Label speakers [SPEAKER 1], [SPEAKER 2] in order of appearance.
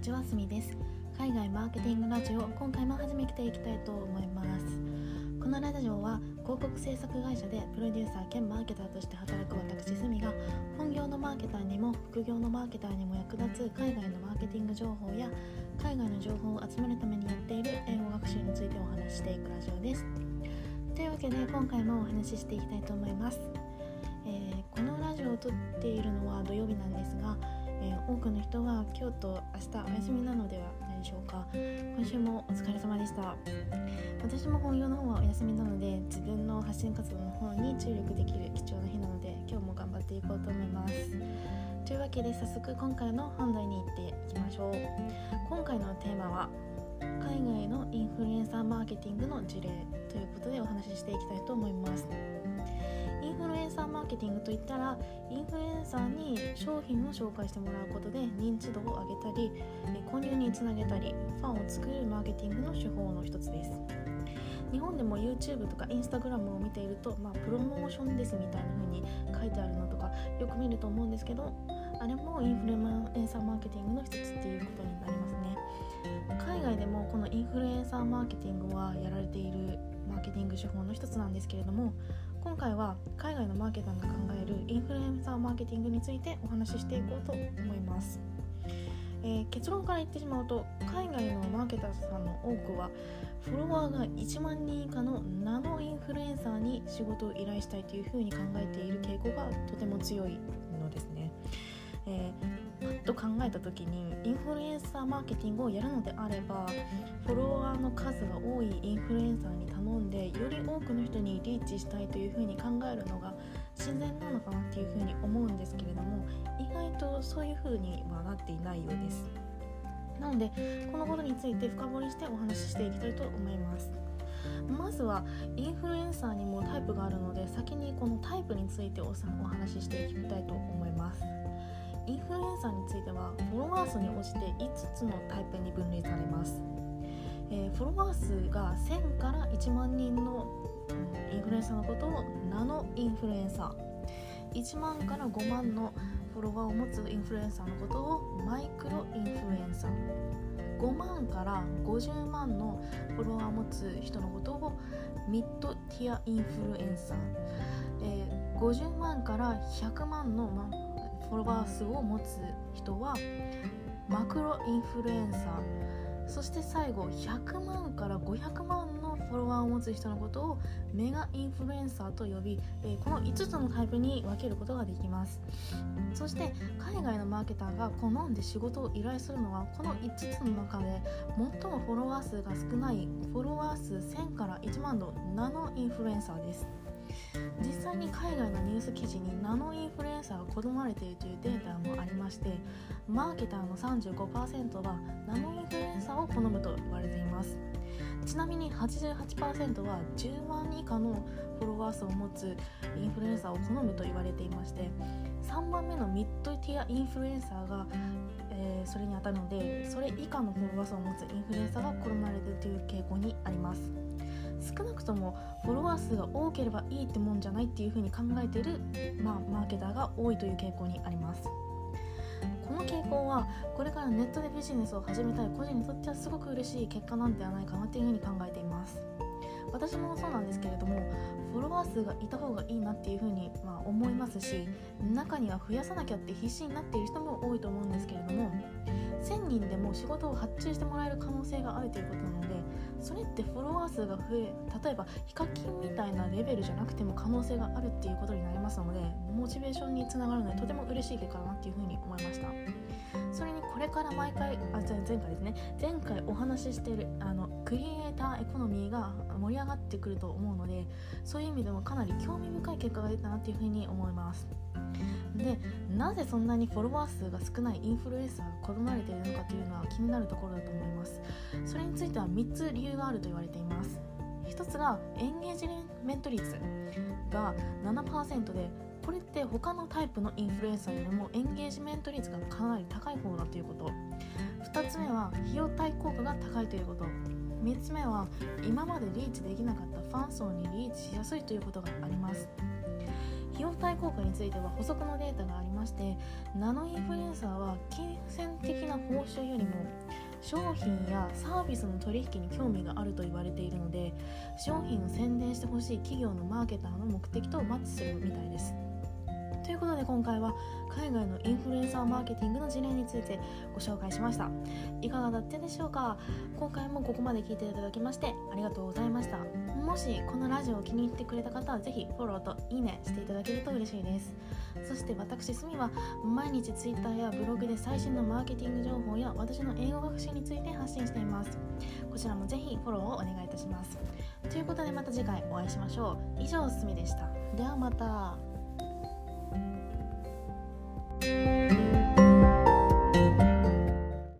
[SPEAKER 1] にちはすみです。海外マーケティングラジオ今回も始めていきたいと思います。このラジオは広告制作会社でプロデューサー兼マーケターとして働く私すみが本業のマーケターにも副業のマーケターにも役立つ海外のマーケティング情報や海外の情報を集めるためにやっている英語学習についてお話ししていくラジオです。というわけで今回もお話ししていきたいと思います、えー、このラジオを撮っているのは土曜日なんですが、多くの人は今日と明日お休みなのではないでしょうか。今週もお疲れ様でした。私も本業の方はお休みなので自分の発信活動の方に注力できる貴重な日なので今日も頑張っていこうと思います。というわけで早速今回の本題に行っていきましょう。今回のテーマは海外のインフルエンサーマーケティングの事例ということでお話ししていきたいと思います。インフルエンサーマーケティングといったらインフルエンサーに商品を紹介してもらうことで認知度を上げたり購入につなげたりファンを作るマーケティングの手法の一つです。日本でも YouTube とか Instagram を見ていると、まあ、プロモーションですみたいな風に書いてあるのとかよく見ると思うんですけどあれもインフルエンサーマーケティングの一つっていうことになりますね。海外でもこのインフルエンサーマーケティングはやられているマーケティング手法の一つなんですけれども今回は海外のマーケターが考えるインフルエンサーマーケティングについてお話ししていこうと思います、えー、結論から言ってしまうと海外のマーケターさんの多くはフォロワーが1万人以下のナノインフルエンサーに仕事を依頼したいというふうに考えている傾向がとても強いのですね、えー、パッと考えた時にインフルエンサーマーケティングをやるのであればフォロワーの数が多いインフルエンサーに頼んでより多くの人にリーチしたいというふうに考えるのが自然なのかなっていうふうに思うんですけれども意外とそういうふうにはなっていないようです。なのでこのことについて深掘りしてお話ししていきたいと思います。まずはインフルエンサーにもタイプがあるので先にこのタイプについてお話ししていきたいと思います。インフルエンサーについてはフォロワー数に応じて5つのタイプに分類されます。えー、フォロワー数が1000から1万人の、インフルエンサーのことをナノインフルエンサー。1万から5万のフォロワーを持つインフルエンサーのことをマイクロインフルエンサー。5万から50万のフォロワーを持つ人のことをミッドティアインフルエンサー、えー、50万から100万の、ま、フォロワー数を持つ人はマクロインフルエンサー。そして最後100万から500万のフォロワーを持つ人のことをメガインフルエンサーと呼び、え、この5つのタイプに分けることができます。そして海外のマーケターが好んで仕事を依頼するのはこの5つの中で最もフォロワー数が少ないフォロワー数1000から1万のナノインフルエンサーです。実際に海外のニュース記事にナノインフルエンサーが好まれているというデータもありましてマーケターの35%はナノインフルエンサーを好むと言われています。ちなみに88%は10万以下のフォロワー数を持つインフルエンサーを好むと言われていまして3番目のミッドティアインフルエンサーが、えー、それに当たるのでそれ以下のフォロワー数を持つインフルエンサーが好まれているという傾向にあります。少なくともフォロワー数が多ければいいってもんじゃないっていうふうに考えている、まあ、マーケターが多いという傾向にあります。この傾向はこれからネットでビジネスを始めたい個人にとってはすごく嬉しい結果なんではないかなというふうに考えています。私もそうなんですけれどもフォロワー数がいた方がいいなっていうふうに、まあ、思いますし中には増やさなきゃって必死になっている人も多いと思うんですけれども1000人でも仕事を発注してもらえる可能性があるということなのでそれってフォロワー数が増え例えばヒカキンみたいなレベルじゃなくても可能性があるっていうことになりますのでモチベーションにつながるのでとても嬉しい結果だなっていうふうに思いました。それにこれから毎回あ前回ですね。前回お話ししているあのクリエイターエコノミーが盛り上がってくると思うのでそういう意味でもかなり興味深い結果が出たなっていうふうに思います。でなぜそんなにフォロワー数が少ないインフルエンサーが好まれているのかというのは気になるところだと思います。それについては3つ理由があると言われています。1つがエンゲージメント率が7%でこれって他のタイプのインフルエンサーよりもエンゲージメント率がかなり高い方だということ。2つ目は費用対効果が高いということ。3つ目は今までリーチできなかったファン層にリーチしやすいということがあります。費用対効果については補足のデータがありましてナノインフルエンサーは金銭的な報酬よりも商品やサービスの取引に興味があると言われているので商品を宣伝してほしい企業のマーケターの目的とマッチするみたいです。ということで今回は海外のインフルエンサーマーケティングの事例についてご紹介しました。いかがだったでしょうか？今回もここまで聞いていただきましてありがとうございました。もしこのラジオを気に入ってくれた方はぜひフォローといいねしていただけると嬉しいです。そして私すみは毎日 Twitter やブログで最新のマーケティング情報や私の英語学習について発信しています。こちらもぜひフォローをお願いいたします。ということでまた次回お会いしましょう。以上すみでした。ではまた。Música